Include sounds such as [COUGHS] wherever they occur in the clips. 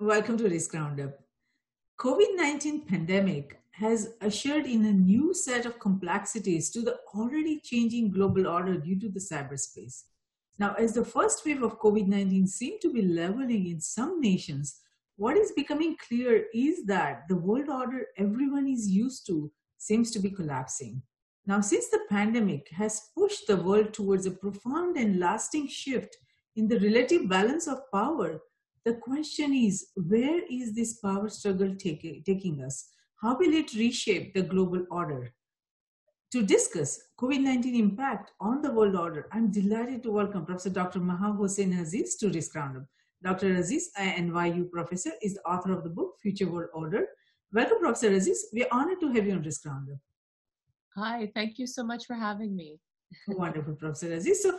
Welcome to Risk Roundup. COVID-19 pandemic has ushered in a new set of complexities to the already changing global order due to the cyberspace. Now, as the first wave of COVID-19 seemed to be leveling in some nations, what is becoming clear is that the world order everyone is used to seems to be collapsing. Now, since the pandemic has pushed the world towards a profound and lasting shift in the relative balance of power, the question is, where is this power struggle take, taking us? How will it reshape the global order? To discuss COVID-19 impact on the world order, I'm delighted to welcome Professor Dr. Maha Hosain Aziz to this Roundup. Dr. Aziz, an NYU professor, is the author of the book Future World Order. Welcome, Professor Aziz. We're honored to have you on this Roundup. Hi, thank you so much for having me. Wonderful, Professor Aziz. So,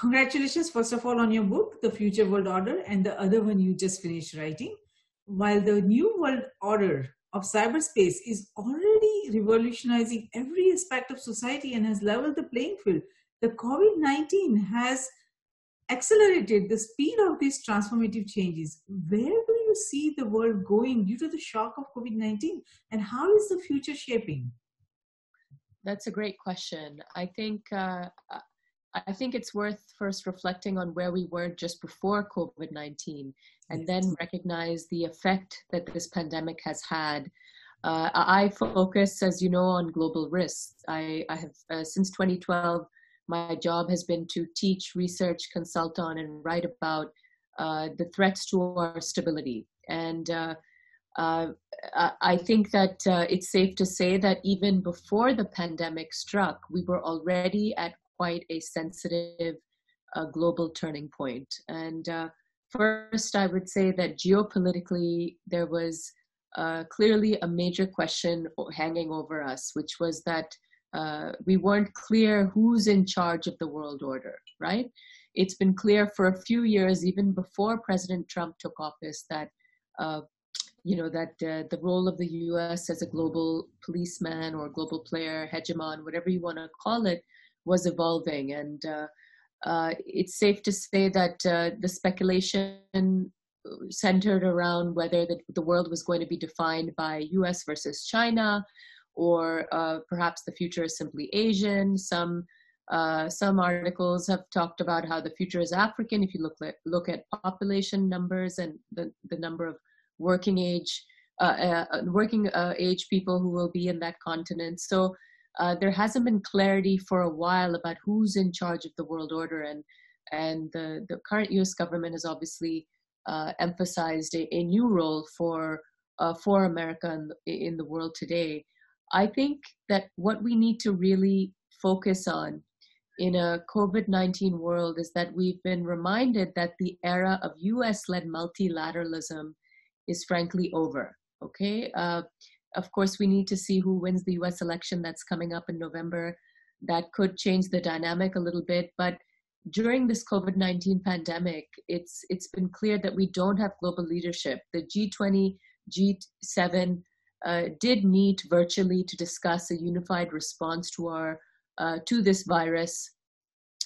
congratulations first of all on your book the future world order and the other one you just finished writing. While the new world order of cyberspace is already revolutionizing every aspect of society and has leveled the playing field the covid-19 has accelerated the speed of these transformative changes. Where do you see the world going due to the shock of covid-19 and how is the future shaping? That's a great question. I think uh, I think it's worth first reflecting on where we were just before COVID 19 and then recognize the effect that this pandemic has had. Uh, I focus, as you know, on global risks. I, I have, uh, since 2012, my job has been to teach, research, consult on, and write about uh, the threats to our stability. And uh, uh, I think that uh, it's safe to say that even before the pandemic struck, we were already at quite a sensitive uh, global turning point. And uh, first, I would say that geopolitically, there was uh, clearly a major question hanging over us, which was that uh, we weren't clear who's in charge of the world order, right? It's been clear for a few years, even before President Trump took office, that uh, you know that uh, the role of the U.S. as a global policeman or global player, hegemon, whatever you want to call it, was evolving. And uh, uh, it's safe to say that uh, the speculation centered around whether the, the, world was going to be defined by US versus China, or uh, perhaps the future is simply Asian. Some uh, some articles have talked about how the future is African. If you look at look at population numbers and the, the number of working age uh, working age people who will be in that continent. So uh, there hasn't been clarity for a while about who's in charge of the world order, and and the the current U.S. government has obviously uh, emphasized a, a, new role for uh, for America in, in the world today. I think that what we need to really focus on in a COVID 19 world is that we've been reminded that the era of US led multilateralism is frankly over. Okay. Uh, of course, we need to see who wins the US election that's coming up in November. That could change the dynamic a little bit. But during this COVID 19 pandemic, it's, it's been clear that we don't have global leadership. The G20, G7 uh, did meet virtually to discuss a unified response to, our, uh, to this virus.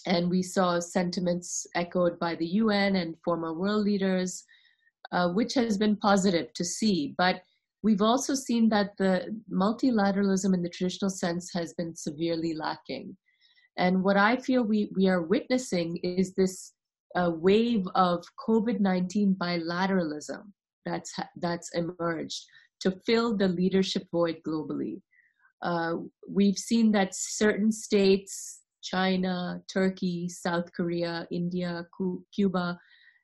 And we saw sentiments echoed by the UN and former world leaders, uh, which has been positive to see. But We've also seen that the multilateralism in the traditional sense has been severely lacking. And what I feel we, we are witnessing is this uh, wave of COVID 19 bilateralism that's, that's emerged to fill the leadership void globally. Uh, we've seen that certain states, China, Turkey, South Korea, India, Cuba,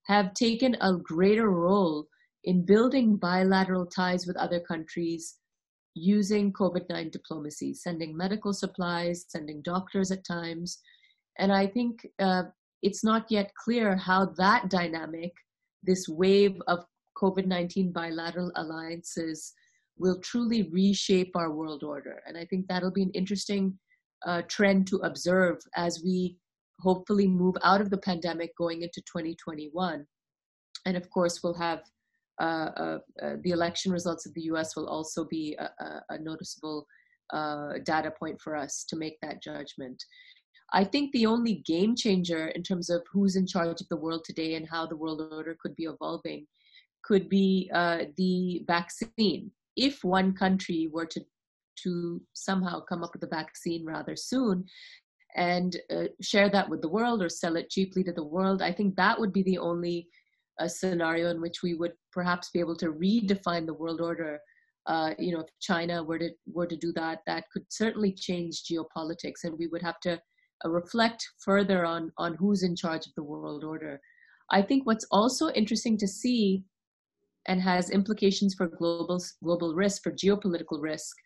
have taken a greater role in building bilateral ties with other countries using COVID 9 diplomacy, sending medical supplies, sending doctors at times. And I think uh, it's not yet clear how that dynamic, this wave of COVID 19 bilateral alliances, will truly reshape our world order. And I think that'll be an interesting uh, trend to observe as we hopefully move out of the pandemic going into 2021. And of course, we'll have the election results of the US will also be a, a, a noticeable data point for us to make that judgment. I think the only game changer in terms of who's in charge of the world today and how the world order could be evolving could be uh, the vaccine. If one country were to to somehow come up with a vaccine rather soon and uh, share that with the world or sell it cheaply to the world, I think that would be the only uh, scenario in which we would perhaps be able to redefine the world order. Uh, you know, if China were to were to do that, that could certainly change geopolitics, and we would have to uh, reflect further on on who's in charge of the world order. I think what's also interesting to see and has implications for global global risk, for geopolitical risk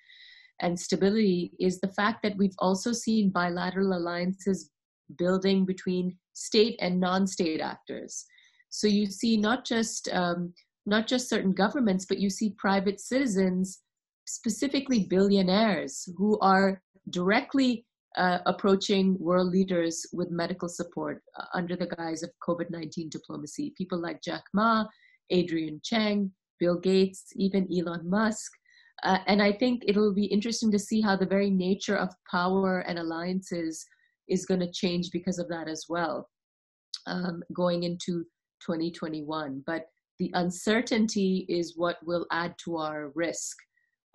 and stability, is the fact that we've also seen bilateral alliances building between state and non-state actors. So you see not just um, not just certain governments, but you see private citizens, specifically billionaires, who are directly uh, approaching world leaders with medical support uh, under the guise of COVID 19 diplomacy. People like Jack Ma, Adrian Cheng, Bill Gates, even Elon Musk. Uh, and I think it'll be interesting to see how the very nature of power and alliances is going to change because of that as well, um, going into 2021. But the uncertainty is what will add to our risk.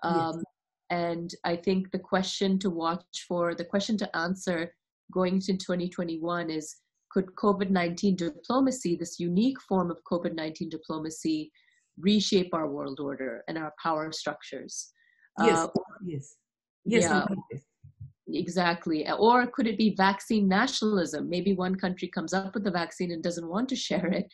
Um, yes. And I think the question to watch for, the question to answer going into 2021 is could COVID 19 diplomacy, this unique form of COVID 19 diplomacy, reshape our world order and our power structures? Yes, uh, yes. Yes, yeah, exactly. Or could it be vaccine nationalism? Maybe one country comes up with the vaccine and doesn't want to share it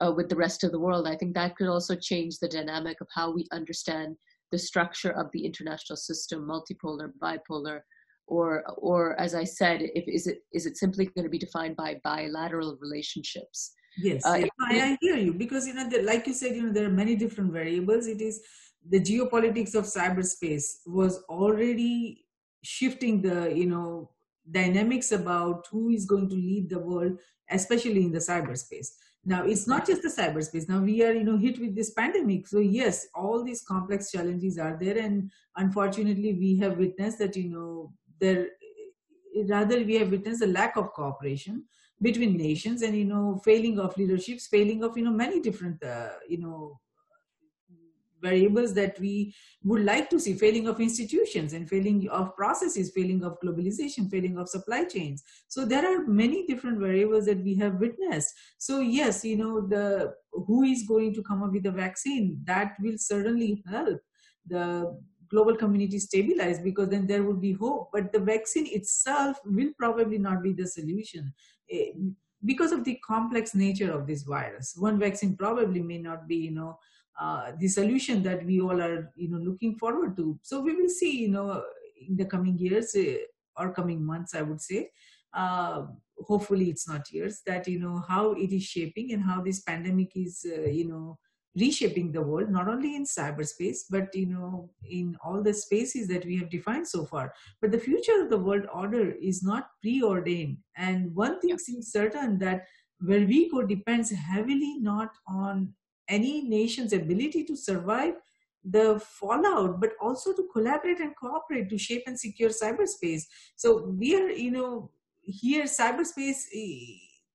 uh, with the rest of the world. I think that could also change the dynamic of how we understand the structure of the international system, multipolar, bipolar, or or as I said, if is it is it simply going to be defined by bilateral relationships? Yes, uh, yes. I, I, hear you because you know, the, like you said, you know, there are many different variables. It is the geopolitics of cyberspace was already shifting the you know dynamics about who is going to lead the world, especially in the cyberspace. Now it's not just the cyberspace. Now we are, you know, hit with this pandemic. So yes, all these complex challenges are there, and unfortunately, we have witnessed that, you know, there rather we have witnessed a lack of cooperation between nations, and you know, failing of leaderships, failing of you know many different, uh, you know, variables that we would like to see. Failing of institutions and failing of processes failing of globalization failing of supply chains. So there are many different variables that we have witnessed. So yes you know the who is going to come up with a vaccine? That will certainly help the global community stabilize because then there would be hope. But the vaccine itself will probably not be the solution eh, because of the complex nature of this virus. One vaccine probably may not be you know uh, the solution that we all are you know looking forward to. So we will see you know in the coming years uh, or coming months i would say. Uh, hopefully it's not years that you know how it is shaping and how this pandemic is uh, you know reshaping the world not only in cyberspace but you know in all the spaces that we have defined so far. But the future of the world order is not preordained. And one thing seems certain that where we go depends heavily not on any nation's ability to survive the fallout, but also to collaborate and cooperate to shape and secure cyberspace. So we are, you know, here cyberspace.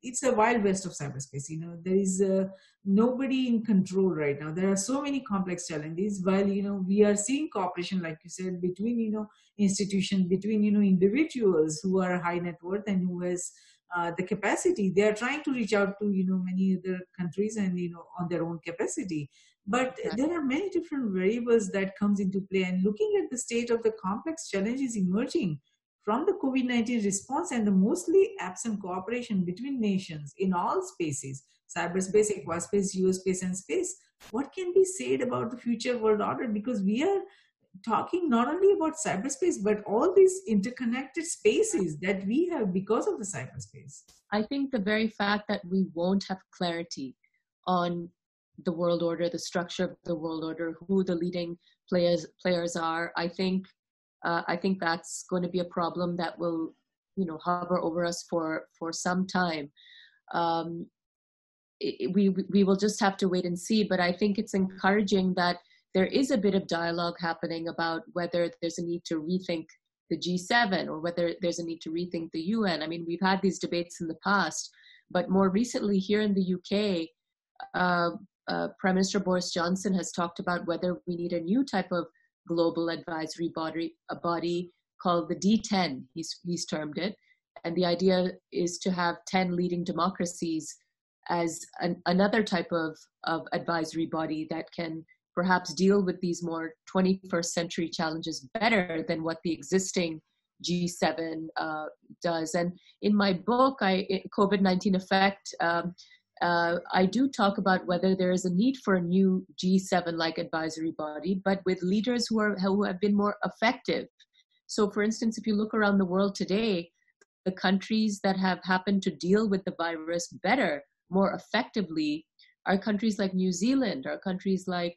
It's a wild west of cyberspace. You know, there is uh, nobody in control right now. There are so many complex challenges. While you know we are seeing cooperation, like you said, between you know institutions, between you know individuals who are high net worth and who has uh, the capacity. They are trying to reach out to you know many other countries and you know on their own capacity. But there are many different variables that comes into play. And looking at the state of the complex challenges emerging from the covid-19 response and the mostly absent cooperation between nations in all spaces cyberspace aquaspace geospace and space. What can be said about the future world order? Because we are talking not only about cyberspace but all these interconnected spaces that we have because of the cyberspace. I think the very fact that we won't have clarity on the world order the structure of the world order who the leading players players are i think uh, i think that's going to be a problem that will you know hover over us for for some time. Um, it, we we will just have to wait and see but i think it's encouraging that there is a bit of dialogue happening about whether there's a need to rethink the G7 or whether there's a need to rethink the UN. I mean, we've had these debates in the past, but more recently here in the UK, uh, uh, Prime Minister Boris Johnson has talked about whether we need a new type of global advisory body, a body called the D10, he's, he's termed it. And the idea is to have 10 leading democracies as an, another type of, of advisory body that can perhaps deal with these more 21st century challenges better than what the existing G7 uh, does. And in my book, I COVID 19 effect, um, uh, I do talk about whether there is a need for a new G7 like advisory body, but with leaders who, are, who have been more effective. So, for instance, if you look around the world today, the countries that have happened to deal with the virus better, more effectively, are countries like New Zealand, are countries like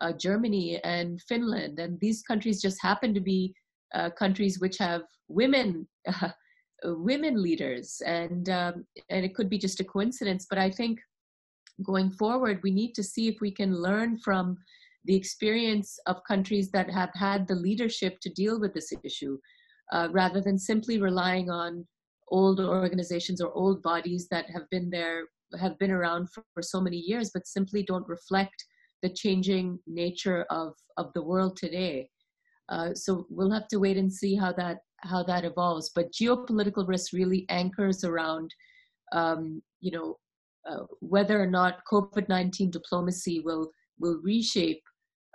uh, Germany and Finland. And these countries just happen to be uh, countries which have women. Uh, [LAUGHS] women leaders and um, and it could be just a coincidence but i think going forward we need to see if we can learn from the experience of countries that have had the leadership to deal with this issue uh, rather than simply relying on old organizations or old bodies that have been there have been around for, for so many years but simply don't reflect the changing nature of of the world today uh, so we'll have to wait and see how that how that evolves. But geopolitical risk really anchors around, um, you know, uh, whether or not COVID-19 diplomacy will will reshape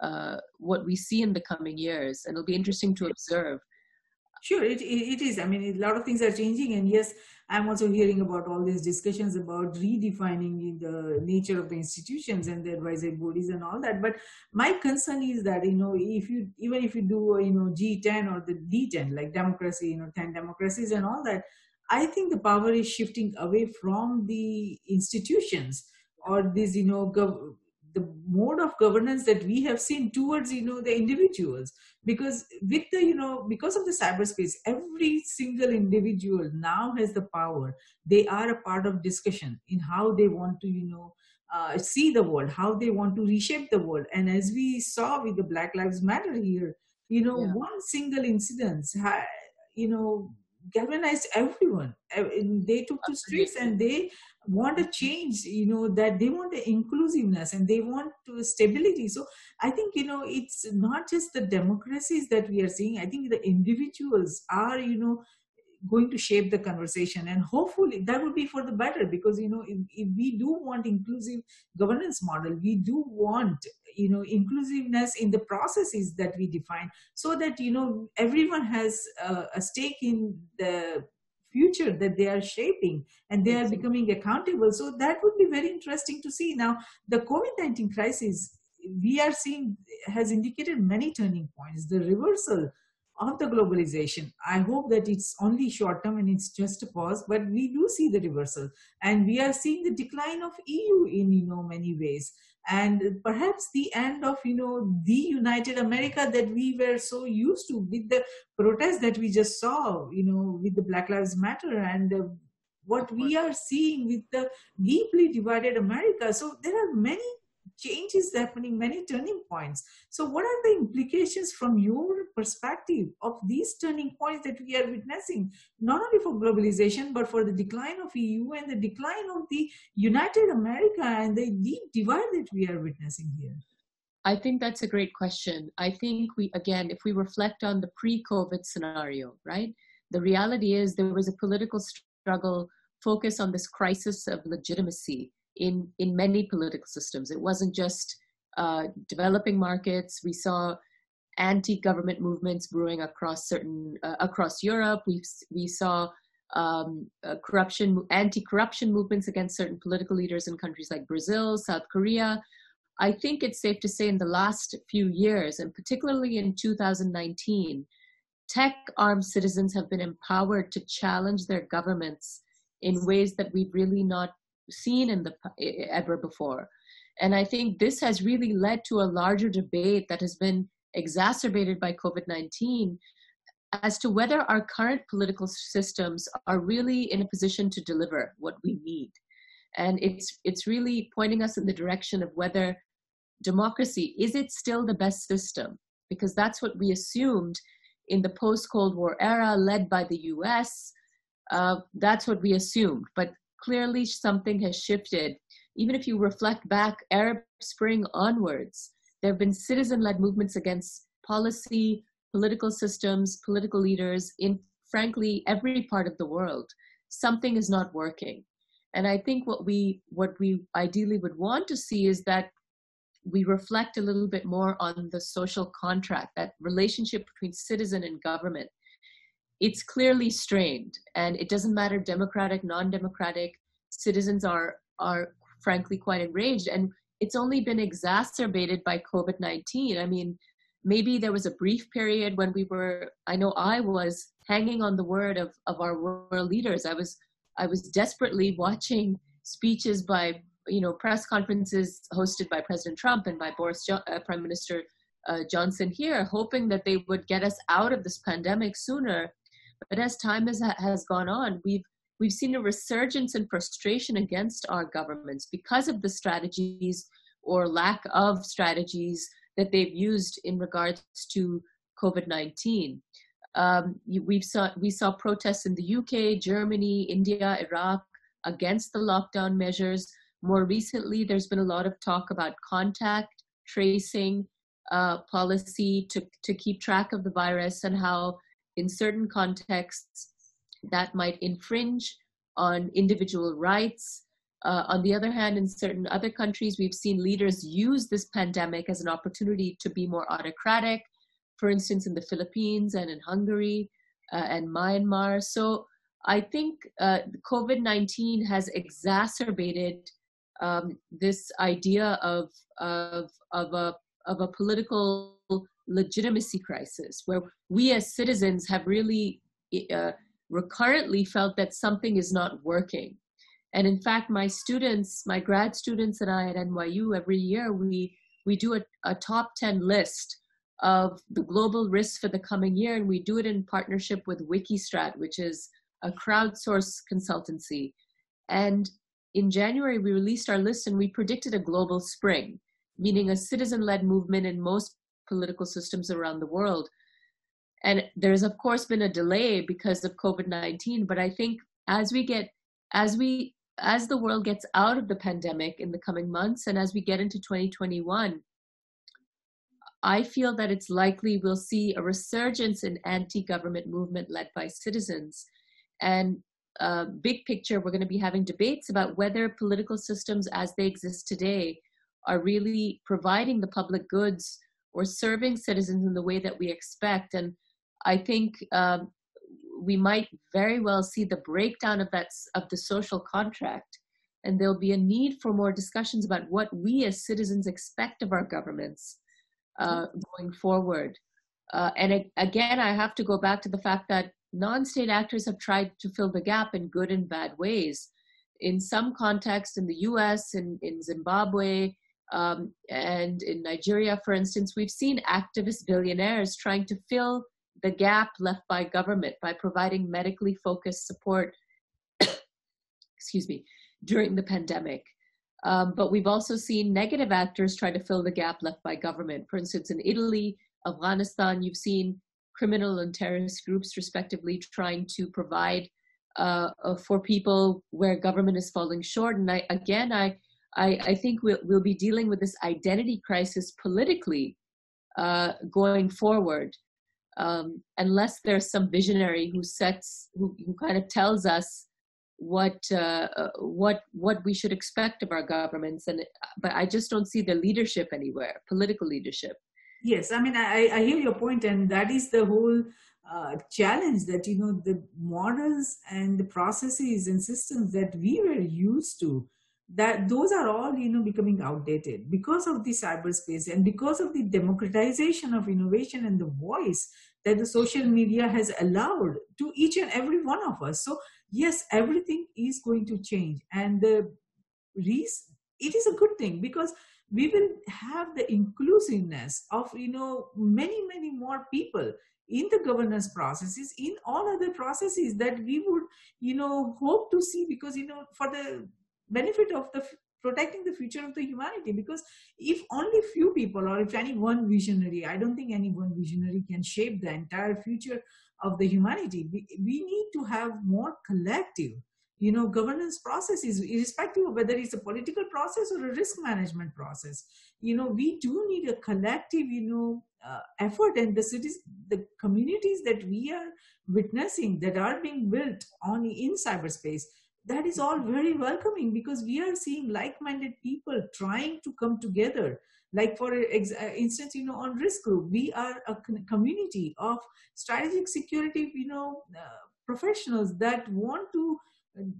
uh, what we see in the coming years, and it'll be interesting to observe. Sure, it, it is. I mean, a lot of things are changing, and yes, I'm also hearing about all these discussions about redefining the nature of the institutions and the advisory bodies and all that. But my concern is that you know, if you even if you do you know G10 or the D10, like democracy, you know, 10 democracies and all that, I think the power is shifting away from the institutions or these you know gov- the mode of governance that we have seen towards you know the individuals. Because with the you know because of the cyberspace every single individual now has the power. They are a part of discussion in how they want to you know uh, see the world how they want to reshape the world. And as we saw with the black lives matter here you know yeah. one single incident you know galvanized everyone. They took to streets and they want a change you know that they want the inclusiveness and they want stability. So i think you know it's not just the democracies that we are seeing. I think the individuals are you know going to shape the conversation and hopefully that would be for the better because you know if, if we do want inclusive governance model we do want you know inclusiveness in the processes that we define so that you know everyone has a stake in the future that they are shaping and they are becoming accountable. So that would be very interesting to see. Now, the COVID 19 crisis, we are seeing, has indicated many turning points. The reversal of the globalization. I hope that it's only short term and it's just a pause, but we do see the reversal. And we are seeing the decline of EU in you know many ways and perhaps the end of you know the united america that we were so used to with the protests that we just saw you know with the black lives matter and uh, what we are seeing with the deeply divided america. So there are many changes happening, many turning points. So, what are the implications from your perspective of these turning points that we are witnessing, not only for globalization, but for the decline of EU and the decline of the United America and the deep divide that we are witnessing here? I think that's a great question. I think we, again, if we reflect on the pre COVID scenario, right? The reality is there was a political struggle focused on this crisis of legitimacy in in many political systems. It wasn't just uh, developing markets. We saw anti-government movements brewing across certain uh, across Europe. We we saw um, uh, corruption, anti-corruption movements against certain political leaders in countries like Brazil, South Korea. I think it's safe to say in the last few years, and particularly in 2019, tech-armed citizens have been empowered to challenge their governments in ways that we've really not seen in the ever before. And I think this has really led to a larger debate that has been exacerbated by COVID 19 as to whether our current political systems are really in a position to deliver what we need. And it's, it's really pointing us in the direction of whether democracy is it still the best system? Because that's what we assumed in the post Cold War era led by the US. Uh, that's what we assumed. But clearly something has shifted even if you reflect back Arab Spring onwards, there have been citizen led movements against policy, political systems, political leaders in frankly every part of the world. Something is not working. And I think what we what we ideally would want to see is that we reflect a little bit more on the social contract, that relationship between citizen and government. It's clearly strained, and it doesn't matter democratic, non-democratic. Citizens are are frankly quite enraged, and it's only been exacerbated by COVID nineteen. I mean, maybe there was a brief period when we were. I know I was hanging on the word of of our world leaders. I was I was desperately watching speeches by you know press conferences hosted by President Trump and by Boris jo- uh, Prime Minister uh, Johnson here, hoping that they would get us out of this pandemic sooner. But as time has has gone on, we've we've seen a resurgence in frustration against our governments because of the strategies or lack of strategies that they've used in regards to COVID nineteen. Um, we saw we saw protests in the UK, Germany, India, Iraq against the lockdown measures. More recently, there's been a lot of talk about contact tracing uh, policy to, to keep track of the virus and how, in certain contexts, that might infringe on individual rights. Uh, on the other hand, in certain other countries, we've seen leaders use this pandemic as an opportunity to be more autocratic, for instance, in the Philippines and in Hungary uh, and Myanmar. So I think uh, COVID 19 has exacerbated um, this idea of, of, of, a, of a political legitimacy crisis, where we as citizens have really uh, recurrently felt that something is not working. And in fact, my students, my grad students and I at NYU, every year we, we do a, a top 10 list of the global risks for the coming year, and we do it in partnership with Wikistrat, which is a crowdsourced consultancy. And in January, we released our list and we predicted a global spring, meaning a citizen led movement in most political systems around the world. And there's, of course, been a delay because of COVID 19, but I think as we get, as we, as the world gets out of the pandemic in the coming months and as we get into 2021, I feel that it's likely we'll see a resurgence in anti government movement led by citizens. And uh, big picture, we're going to be having debates about whether political systems as they exist today are really providing the public goods or serving citizens in the way that we expect. And I think um, we might very well see the breakdown of that of the social contract, and there'll be a need for more discussions about what we as citizens expect of our governments uh, going forward. Uh, and again, I have to go back to the fact that non-state actors have tried to fill the gap in good and bad ways. In some contexts, in the U.S., in, in Zimbabwe, um, and in Nigeria, for instance, we've seen activist billionaires trying to fill the gap left by government by providing medically focused support, [COUGHS] excuse me, during the pandemic. Um, but we've also seen negative actors try to fill the gap left by government. For instance, in Italy, Afghanistan, you've seen criminal and terrorist groups, respectively, trying to provide uh, uh, for people where government is falling short. And I, again, I, I, I think we'll, we'll be dealing with this identity crisis politically uh, going forward, um, unless there's some visionary who sets, who, who kind of tells us what uh, uh, what what we should expect of our governments. And but i just don't see the leadership anywhere political leadership. Yes, I mean, I, I hear your point, and that is the whole uh, challenge that, you know, the models and the processes and systems that we were used to, that those are all, you know, becoming outdated because of the cyberspace and because of the democratization of innovation and the voice that the social media has allowed to each and every one of us. So, yes, everything is going to change. And the reason, it is a good thing because we will have the inclusiveness of you know many many more people in the governance processes in all other processes that we would you know hope to see because you know for the benefit of the protecting the future of the humanity because if only few people or if any one visionary i don't think any one visionary can shape the entire future of the humanity. We, we need to have more collective you know governance processes irrespective of whether it's a political process or a risk management process. You know we do need a collective you know uh, effort and the cities the communities that we are witnessing that are being built on in cyberspace that is all very welcoming because we are seeing like-minded people trying to come together. Like for uh, instance you know on risk group we are a community of strategic security you know uh, professionals that want to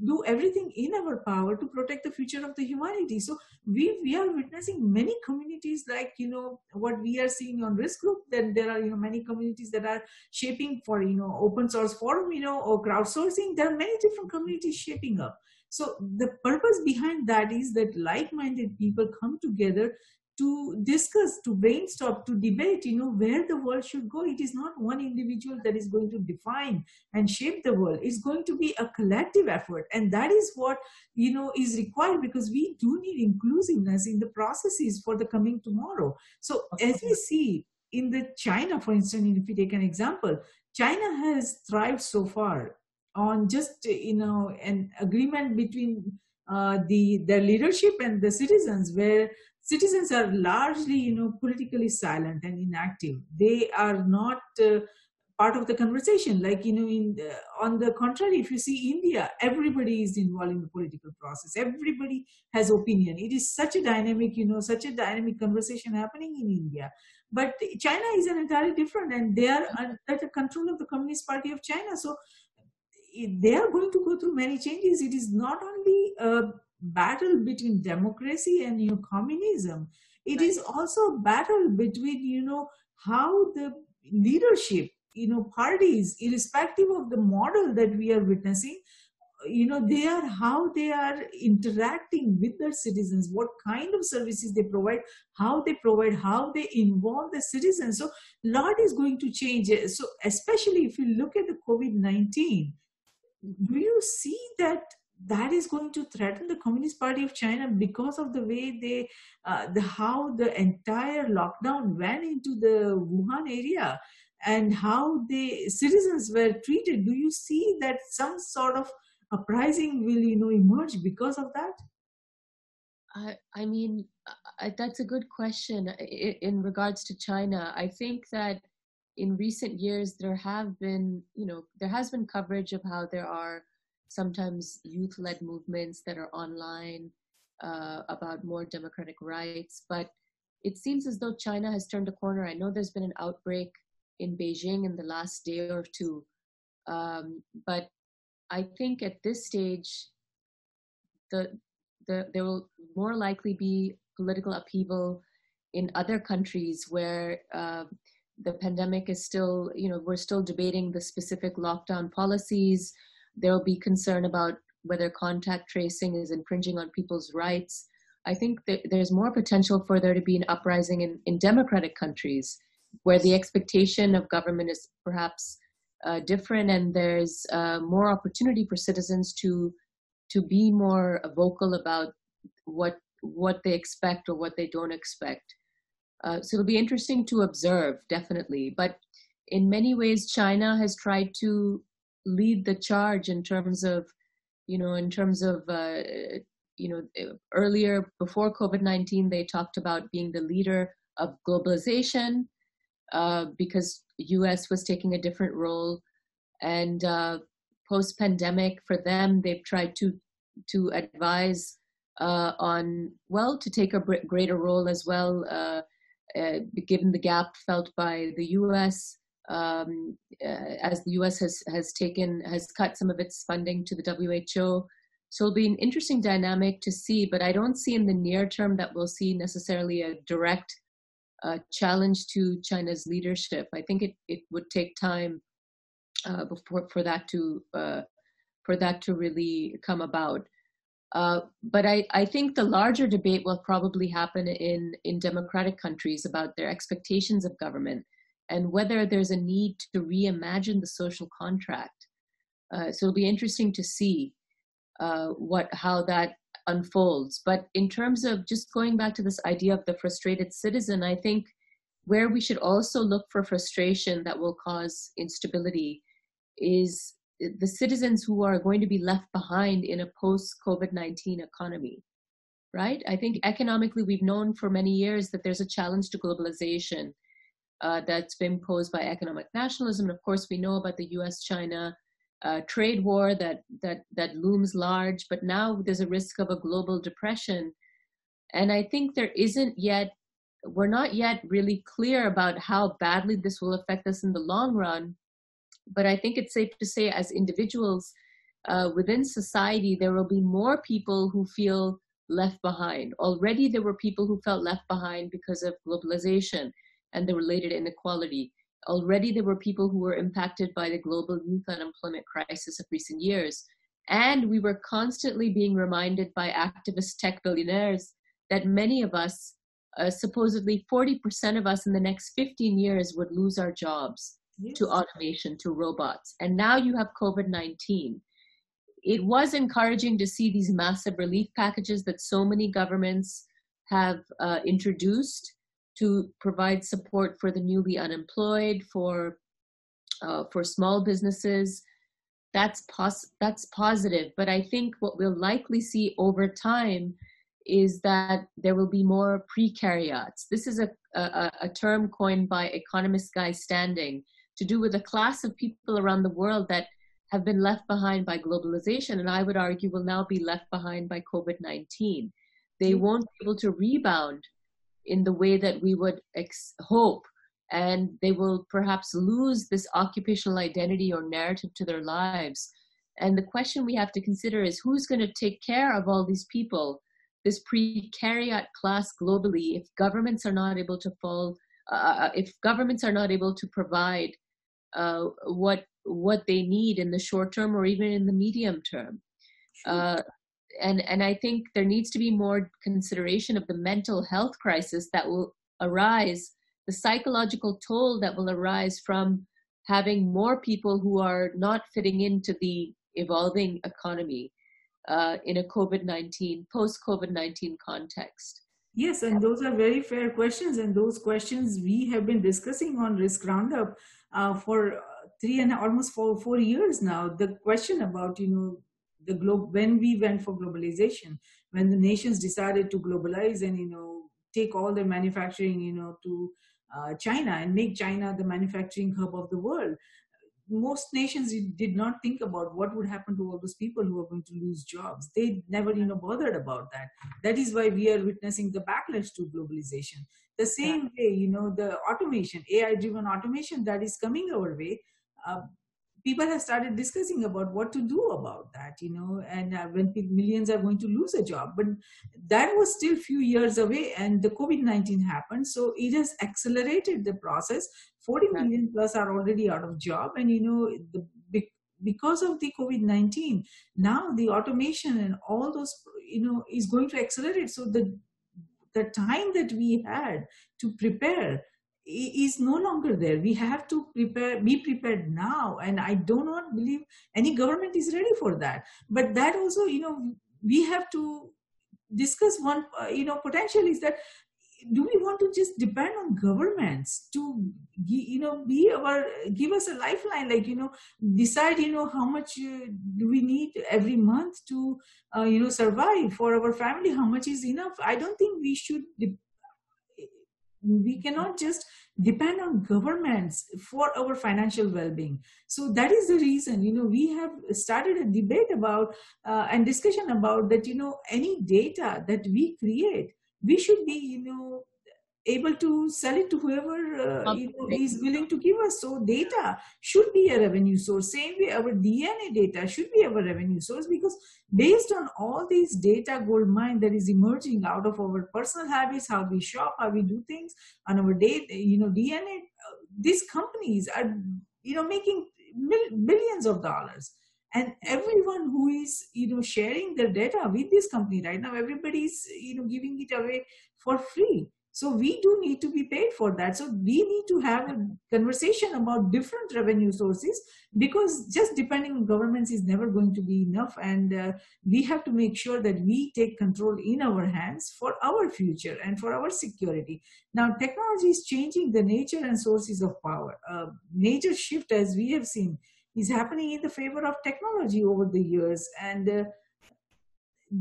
do everything in our power to protect the future of the humanity. So we we are witnessing many communities like you know what we are seeing on risk group then there are you know many communities that are shaping for you know open source forum you know or crowdsourcing. There are many different communities shaping up. So the purpose behind that is that like-minded people come together to discuss, to brainstorm, to debate, you know, where the world should go. It is not one individual that is going to define and shape the world. It's going to be a collective effort. And that is what, you know, is required because we do need inclusiveness in the processes for the coming tomorrow. So as we see in the China, for instance, if we take an example, China has thrived so far on just, you know, an agreement between uh, the the leadership and the citizens where citizens are largely you know politically silent and inactive. They are not uh, part of the conversation. Like you know in the, on the contrary if you see india everybody is involved in the political process. Everybody has opinion. It is such a dynamic you know such a dynamic conversation happening in india. But china is an entirely different and they are under the control of the communist party of china. So eh, they are going to go through many changes. It is not only a battle between democracy and you know communism. It right. is also a battle between you know how the leadership you know parties irrespective of the model that we are witnessing you know they are how they are interacting with their citizens what kind of services they provide how they provide how they involve the citizens. So lot is going to change. So especially if you look at the covid-19 do you see that that is going to threaten the communist party of china because of the way they uh, the how the entire lockdown went into the wuhan area and how the citizens were treated. Do you see that some sort of uprising will you know emerge because of that? I, I mean I, that's a good question. In regards to china i think that in recent years there have been you know there has been coverage of how there are sometimes youth led movements that are online uh, about more democratic rights. But it seems as though China has turned a corner. I know there's been an outbreak in Beijing in the last day or two. Um, but I think at this stage, the, the, there will more likely be political upheaval in other countries where uh, the pandemic is still, you know, we're still debating the specific lockdown policies there will be concern about whether contact tracing is infringing on people's rights. I think there's more potential for there to be an uprising in, in democratic countries where the expectation of government is perhaps uh, different and there's uh, more opportunity for citizens to to be more vocal about what what they expect or what they don't expect. Uh, so it'll be interesting to observe, definitely. But in many ways, China has tried to lead the charge in terms of you know in terms of uh, you know earlier before covid-19 they talked about being the leader of globalization uh, because us was taking a different role. And uh, post pandemic for them they've tried to to advise uh, on well to take a greater role as well uh, uh, given the gap felt by the us um, uh, as the U.S. has has taken has cut some of its funding to the WHO. So it'll be an interesting dynamic to see, but I don't see in the near term that we'll see necessarily a direct uh, challenge to China's leadership. I think it, it would take time uh, before for that to uh, for that to really come about. Uh, but I, I think the larger debate will probably happen in, in democratic countries about their expectations of government and whether there's a need to reimagine the social contract. Uh, so it'll be interesting to see uh, what how that unfolds. But in terms of just going back to this idea of the frustrated citizen, I think where we should also look for frustration that will cause instability is the citizens who are going to be left behind in a post COVID 19 economy, right? I think economically, we've known for many years that there's a challenge to globalization uh, that's been posed by economic nationalism. And of course, we know about the US China uh, trade war that, that, that looms large, but now there's a risk of a global depression. And I think there isn't yet, we're not yet really clear about how badly this will affect us in the long run. But I think it's safe to say, as individuals uh, within society, there will be more people who feel left behind. Already, there were people who felt left behind because of globalization and the related inequality. Already there were people who were impacted by the global youth unemployment crisis of recent years. And we were constantly being reminded by activist tech billionaires that many of us, uh, supposedly 40% of us in the next 15 years, would lose our jobs yes. to automation, to robots. And now you have COVID 19. It was encouraging to see these massive relief packages that so many governments have uh, introduced to provide support for the newly unemployed, for uh, for small businesses. That's pos- that's positive, but I think what we'll likely see over time is that there will be more precariats. This is a, a, a term coined by economist Guy Standing to do with a class of people around the world that have been left behind by globalization, and I would argue will now be left behind by COVID 19. They mm-hmm. won't be able to rebound in the way that we would ex- hope. And they will perhaps lose this occupational identity or narrative to their lives. And the question we have to consider is who's going to take care of all these people this precariat class globally if governments are not able to fall uh, uh, if governments are not able to provide uh, what what they need in the short term or even in the medium term? Uh, and and I think there needs to be more consideration of the mental health crisis that will arise, the psychological toll that will arise from having more people who are not fitting into the evolving economy uh, in a COVID nineteen post COVID nineteen context. Yes, and those are very fair questions, and those questions we have been discussing on Risk Roundup uh, for three and almost four four years now. The question about you know the globe when we went for globalization when the nations decided to globalize and you know take all their manufacturing you know to uh, china and make china the manufacturing hub of the world most nations did not think about what would happen to all those people who are going to lose jobs. They never you know bothered about that. That is why we are witnessing the backlash to globalization. The same way you know the automation ai driven automation that is coming our way uh, people have started discussing about what to do about that you know and uh, when millions are going to lose a job. But that was still few years away and the covid-19 happened. So it has accelerated the process. 40 million plus are already out of job. And you know the because of the covid-19 now the automation and all those you know is going to accelerate. So the the time that we had to prepare is no longer there. We have to prepare, be prepared now. And I do not believe any government is ready for that. But that also, you know, we have to discuss one, uh, you know, potential is that do we want to just depend on governments to you know be our give us a lifeline like you know decide you know how much uh, do we need every month to uh, you know survive for our family how much is enough i don't think we should we cannot just depend on governments for our financial well-being. So that is the reason you know we have started a debate about uh, and discussion about that you know any data that we create we should be you know able to sell it to whoever uh, you know, is willing to give us. So data should be a revenue source. Same way, our DNA data should be our revenue source because based on all these data gold mine that is emerging out of our personal habits, how we shop, how we do things on our data, you know, DNA. Uh, these companies are you know making billions of dollars and everyone who is you know sharing their data with this company right now everybody is you know giving it away for free so we do need to be paid for that. So we need to have a conversation about different revenue sources because just depending on governments is never going to be enough. And uh, we have to make sure that we take control in our hands for our future and for our security. Now, technology is changing the nature and sources of power. Uh, major shift as we have seen is happening in the favor of technology over the years. And uh,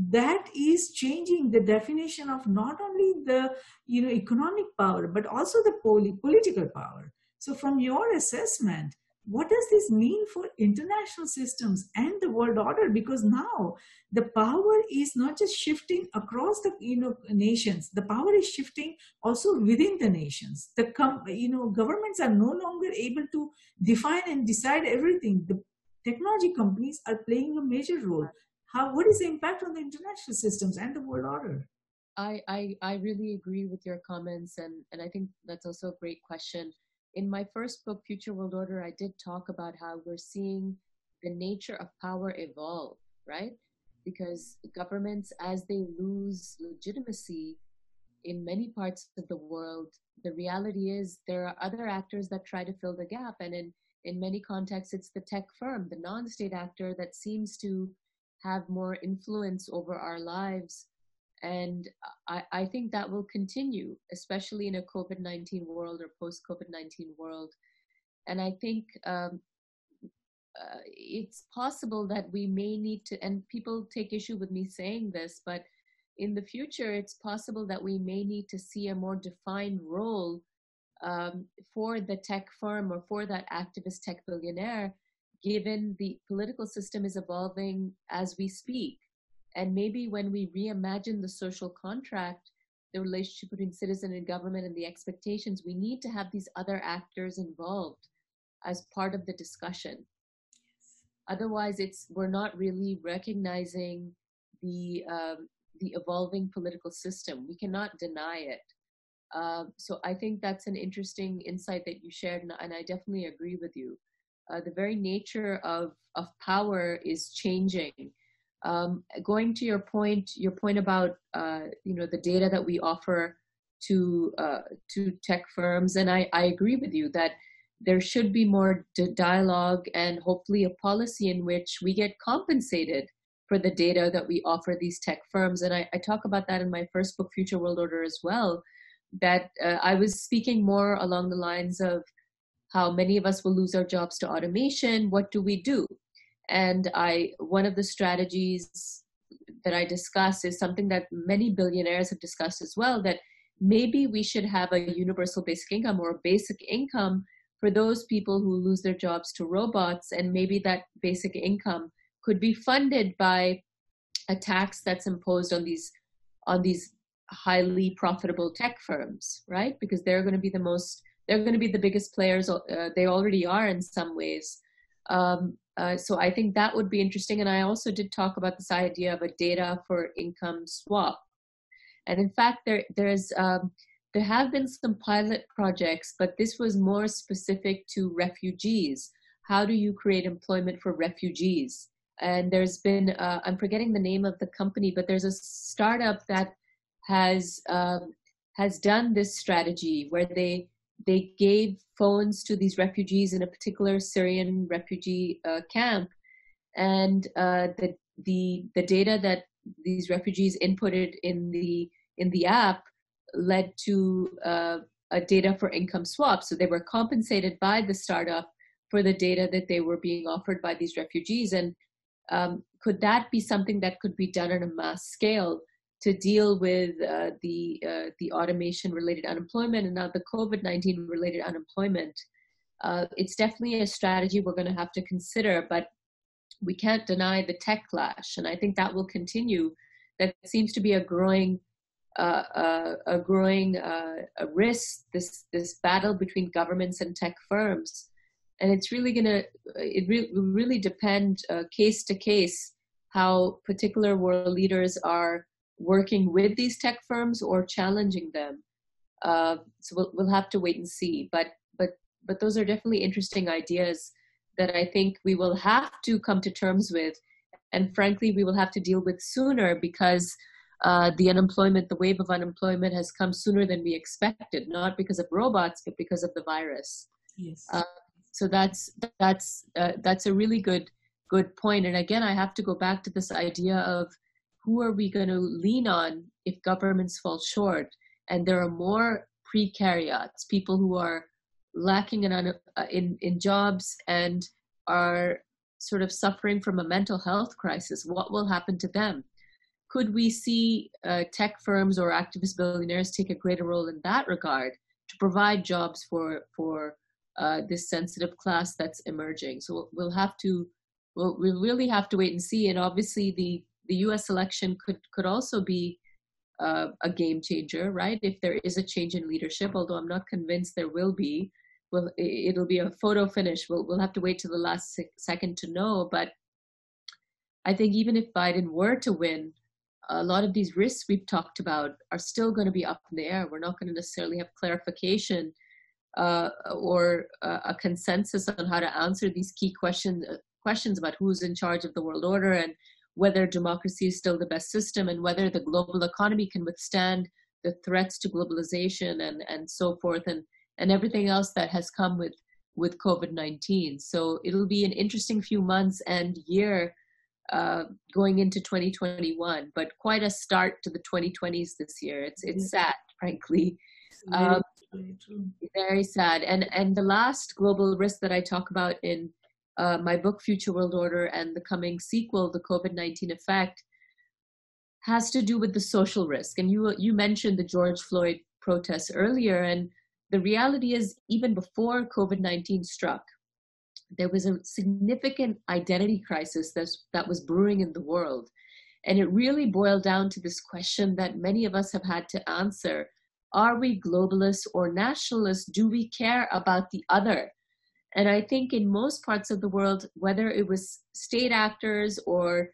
that is changing the definition of not only the you know economic power but also the political power. So from your assessment what does this mean for international systems and the world order? Because now the power is not just shifting across the you know nations. The power is shifting also within the nations. The com- you know governments are no longer able to define and decide everything. The technology companies are playing a major role. How what is the impact on the international systems and the world order I, I i really agree with your comments and and i think that's also a great question in my first book future world order i did talk about how we're seeing the nature of power evolve right because governments as they lose legitimacy in many parts of the world the reality is there are other actors that try to fill the gap and in in many contexts it's the tech firm the non-state actor that seems to have more influence over our lives. And I, I think that will continue, especially in a COVID 19 world or post COVID 19 world. And I think um, uh, it's possible that we may need to, and people take issue with me saying this, but in the future, it's possible that we may need to see a more defined role um, for the tech firm or for that activist tech billionaire given the political system is evolving as we speak. And maybe when we reimagine the social contract, the relationship between citizen and government and the expectations, we need to have these other actors involved as part of the discussion. Yes. Otherwise, it's we're not really recognizing the um, the evolving political system. We cannot deny it. Uh, so I think that's an interesting insight that you shared, and, and I definitely agree with you uh, the very nature of, of power is changing. Um, going to your point, your point about uh, you know the data that we offer to uh, to tech firms, and I, I agree with you that there should be more dialogue and hopefully a policy in which we get compensated for the data that we offer these tech firms. And I, I talk about that in my first book, Future World Order, as well. That uh, I was speaking more along the lines of how many of us will lose our jobs to automation what do we do and i one of the strategies that i discuss is something that many billionaires have discussed as well that maybe we should have a universal basic income or a basic income for those people who lose their jobs to robots and maybe that basic income could be funded by a tax that's imposed on these on these highly profitable tech firms right because they're going to be the most they're going to be the biggest players. Uh, they already are in some ways. Um, uh, so I think that would be interesting. And I also did talk about this idea of a data for income swap. And in fact, there there's um, there have been some pilot projects, but this was more specific to refugees. How do you create employment for refugees? And there's been uh, I'm forgetting the name of the company, but there's a startup that has um, has done this strategy where they they gave phones to these refugees in a particular Syrian refugee uh, camp, and uh, the the the data that these refugees inputted in the in the app led to uh, a data for income swap. So they were compensated by the startup for the data that they were being offered by these refugees. And um, could that be something that could be done on a mass scale? To deal with uh, the uh, the automation related unemployment and now the COVID nineteen related unemployment. Uh, it's definitely a strategy we're going to have to consider, but we can't deny the tech clash, and I think that will continue. That seems to be a growing uh, uh, a growing uh, a risk. This this battle between governments and tech firms, and it's really going to it re- really depend case to case how particular world leaders are working with these tech firms or challenging them. Uh, so we'll, we'll have to wait and see. But but but those are definitely interesting ideas that I think we will have to come to terms with, and frankly, we will have to deal with sooner because uh, the unemployment, the wave of unemployment, has come sooner than we expected, not because of robots, but because of the virus. Yes. Uh, so that's that's uh, that's a really good good point. And again, I have to go back to this idea of who are we going to lean on if governments fall short? And there are more precariats, people who are lacking in, uh, in, in jobs and are sort of suffering from a mental health crisis, what will happen to them? Could we see uh, tech firms or activist billionaires take a greater role in that regard to provide jobs for for uh, this sensitive class that's emerging? So we'll have to we'll, we'll really have to wait and see. And obviously, the the U.S. election could could also be uh, a game changer, right? If there is a change in leadership, although I'm not convinced there will be. Well, it'll be a photo finish. We'll we'll have to wait to the last second to know. But I think even if Biden were to win, a lot of these risks we've talked about are still going to be up in the air. We're not going to necessarily have clarification uh, or uh, a consensus on how to answer these key questions questions about who's in charge of the world order and whether democracy is still the best system and whether the global economy can withstand the threats to globalization and, and so forth and, and everything else that has come with, with COVID-19. So it'll be an interesting few months and year uh, going into 2021, but quite a start to the 2020s this year. It's, it's sad, [LAUGHS] frankly. Um, very sad. And, and the last global risk that I talk about in uh, my book Future World Order and the coming sequel, The COVID 19 Effect, has to do with the social risk. And you, you mentioned the George Floyd protests earlier. And the reality is, even before COVID 19 struck, there was a significant identity crisis that's, that was brewing in the world. And it really boiled down to this question that many of us have had to answer Are we globalists or nationalists? Do we care about the other? And I think in most parts of the world, whether it was state actors or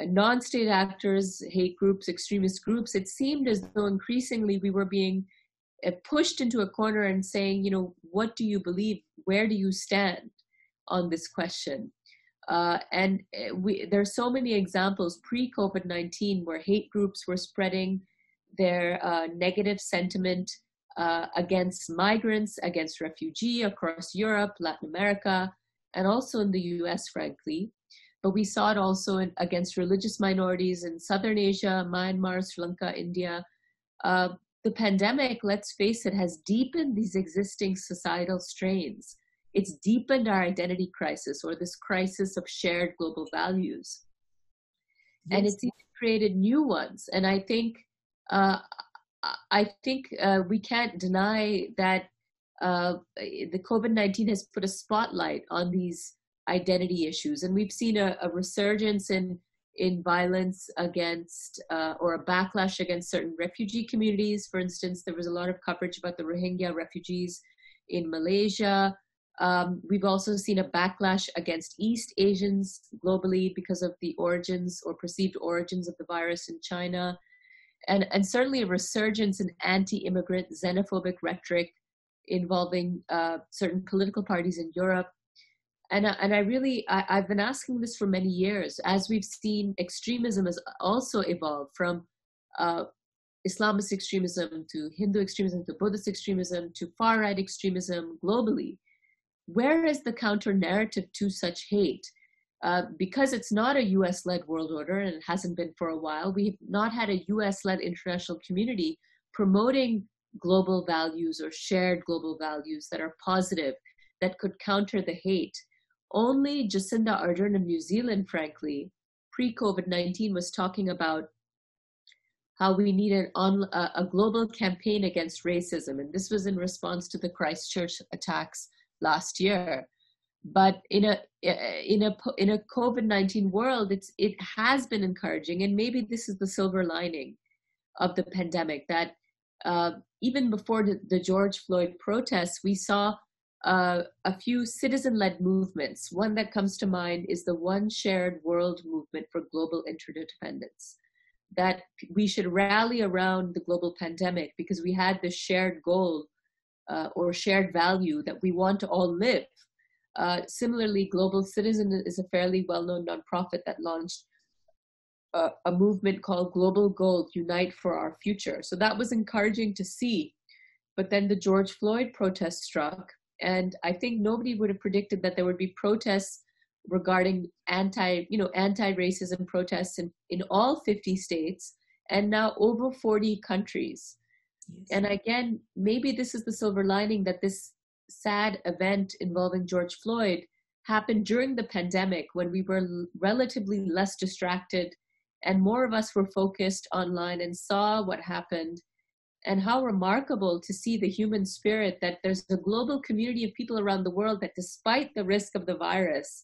non state actors, hate groups, extremist groups, it seemed as though increasingly we were being uh, pushed into a corner and saying, you know, what do you believe? Where do you stand on this question? Uh, and uh, we, there are so many examples pre COVID 19 where hate groups were spreading their uh, negative sentiment uh, against migrants, against refugee across Europe, Latin America, and also in the US, frankly. But we saw it also in, against religious minorities in Southern Asia, Myanmar, Sri Lanka, India. Uh, the pandemic, let's face it, has deepened these existing societal strains. It's deepened our identity crisis or this crisis of shared global values. Yes. And it's created new ones. And I think uh, I think uh, we can't deny that uh, the COVID 19 has put a spotlight on these identity issues. And we've seen a, a resurgence in, in violence against uh, or a backlash against certain refugee communities. For instance, there was a lot of coverage about the Rohingya refugees in Malaysia. Um, we've also seen a backlash against East Asians globally because of the origins or perceived origins of the virus in China and, and certainly a resurgence in anti-immigrant xenophobic rhetoric involving uh, certain political parties in Europe. And, and I really, I, I've been asking this for many years, as we've seen extremism has also evolved from uh, Islamist extremism to Hindu extremism to Buddhist extremism to far right extremism globally. Where is the counter narrative to such hate? Uh, because it's not a US led world order and it hasn't been for a while, we've not had a US led international community promoting global values or shared global values that are positive, that could counter the hate. Only Jacinda Ardern of New Zealand, frankly, pre COVID 19 was talking about how we needed on, a, a global campaign against racism. And this was in response to the Christchurch attacks last year but in a in a in a covid-19 world it's it has been encouraging and maybe this is the silver lining of the pandemic that uh, even before the, the, george floyd protests we saw uh, a few citizen-led movements. One that comes to mind is the one shared world movement for global interdependence that we should rally around the global pandemic because we had this shared goal uh, or shared value that we want to all live uh, similarly, Global Citizen is a fairly well-known nonprofit that launched a, a, movement called Global Goal Unite for Our Future. So that was encouraging to see. But then the George Floyd protest struck, and I think nobody would have predicted that there would be protests regarding anti, you know, anti-racism protests in, in all 50 states and now over 40 countries. Yes. And again, maybe this is the silver lining that this sad event involving George Floyd happened during the pandemic when we were relatively less distracted and more of us were focused online and saw what happened. And how remarkable to see the human spirit that there's a global community of people around the world that despite the risk of the virus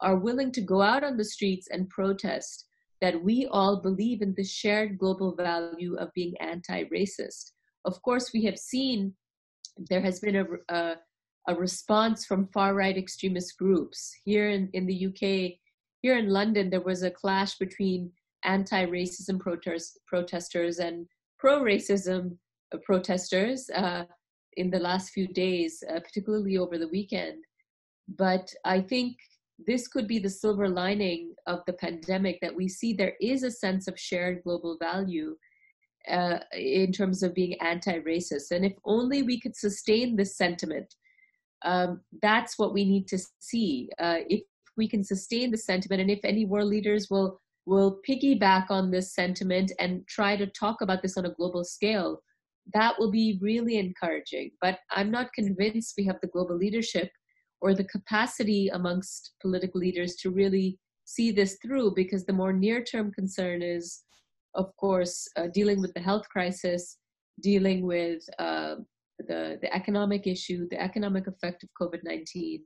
are willing to go out on the streets and protest that we all believe in the shared global value of being anti-racist. Of course we have seen there has been a, a a response from far right extremist groups. Here in, in the UK, here in London, there was a clash between anti racism protest, protesters and pro racism protesters uh, in the last few days, uh, particularly over the weekend. But I think this could be the silver lining of the pandemic that we see there is a sense of shared global value uh, in terms of being anti racist. And if only we could sustain this sentiment um, that's what we need to see. Uh, if we can sustain the sentiment, and if any world leaders will will piggyback on this sentiment and try to talk about this on a global scale, that will be really encouraging. But I'm not convinced we have the global leadership or the capacity amongst political leaders to really see this through because the more near term concern is, of course, uh, dealing with the health crisis, dealing with uh, the, the economic issue, the economic effect of COVID 19,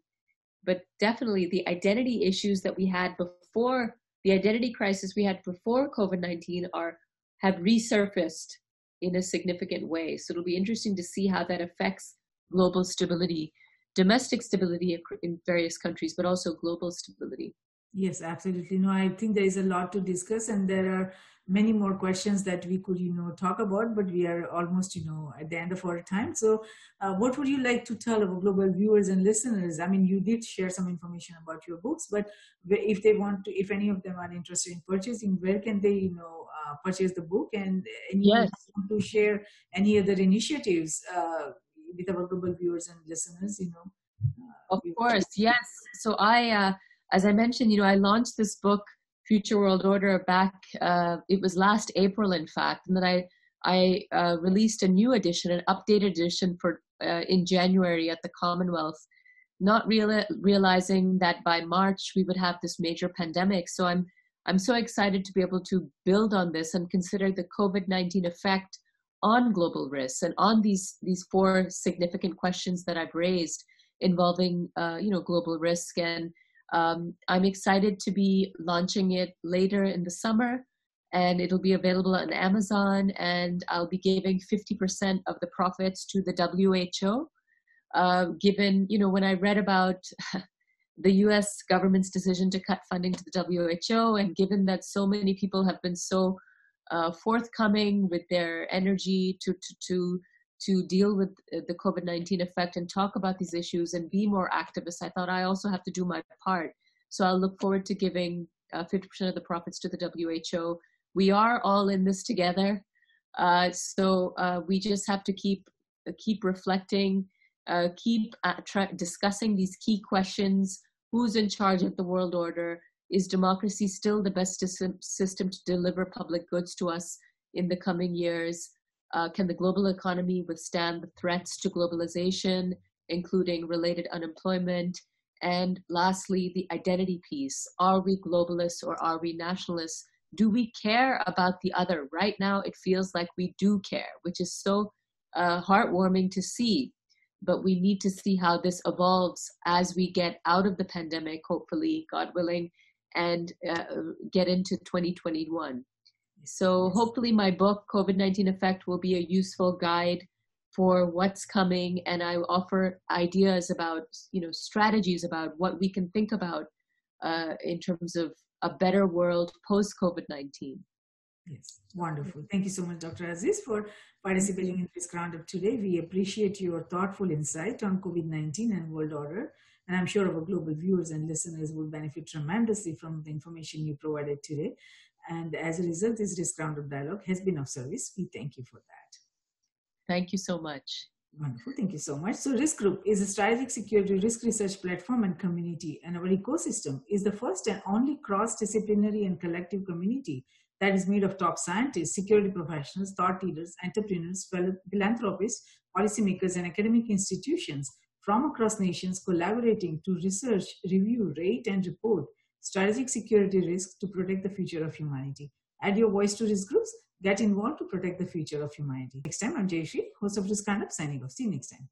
but definitely the identity issues that we had before the identity crisis we had before COVID 19 are have resurfaced in a significant way. So it'll be interesting to see how that affects global stability, domestic stability in various countries, but also global stability. Yes, absolutely. No, I think there is a lot to discuss, and there are many more questions that we could you know talk about but we are almost you know at the end of our time so uh, what would you like to tell our global viewers and listeners i mean you did share some information about your books but if they want to if any of them are interested in purchasing where can they you know uh, purchase the book and yes. want to share any other initiatives uh, with our global viewers and listeners you know uh, of course yes so i uh, as i mentioned you know i launched this book Future World Order back, uh, it was last April, in fact, and then I, I uh, released a new edition, an updated edition for uh, in January at the Commonwealth, not real, realizing that by March we would have this major pandemic. So I'm, I'm so excited to be able to build on this and consider the COVID-19 effect on global risks and on these, these four significant questions that I've raised involving, uh, you know, global risk and um, I'm excited to be launching it later in the summer and it'll be available on Amazon and I'll be giving 50% of the profits to the WHO. Uh, given, you know, when I read about [LAUGHS] the US government's decision to cut funding to the WHO and given that so many people have been so uh, forthcoming with their energy to, to, to to deal with uh, the COVID 19 effect and talk about these issues and be more activists, I thought I also have to do my part. So I'll look forward to giving uh, 50% of the profits to the WHO. We are all in this together. Uh, so uh, we just have to keep uh, keep reflecting, uh, keep tra- discussing these key questions. Who's in charge of the world order? Is democracy still the best system to deliver public goods to us in the coming years? Uh, can the global economy withstand the threats to globalization, including related unemployment? And lastly, the identity piece. Are we globalists or are we nationalists? Do we care about the other? Right now, it feels like we do care, which is so uh, heartwarming to see. But we need to see how this evolves as we get out of the pandemic, hopefully, God willing, and uh, get into 2021. So hopefully my book, COVID-19 Effect, will be a useful guide for what's coming and I offer ideas about, you know, strategies about what we can think about uh, in terms of a better world post-COVID-19. Yes, wonderful. Thank you so much, Dr. Aziz, for participating in this roundup today. We appreciate your thoughtful insight on COVID-19 and world order. And I'm sure our global viewers and listeners will benefit tremendously from the information you provided today. And as a result, this risk roundup dialogue has been of service. We thank you for that. Thank you so much. Wonderful. Thank you so much. So Risk Group is a strategic security risk research platform and community. And our ecosystem is the first and only cross-disciplinary and collective community that is made of top scientists, security professionals, thought leaders, entrepreneurs, philanthropists, policymakers, and academic institutions from across nations collaborating to research, review, rate, and report strategic security risks to protect the future of humanity. Add your voice to risk groups. Get involved to protect the future of humanity. Next time, I'm Jayashree, host of Risk Stand Up, signing off. See you next time.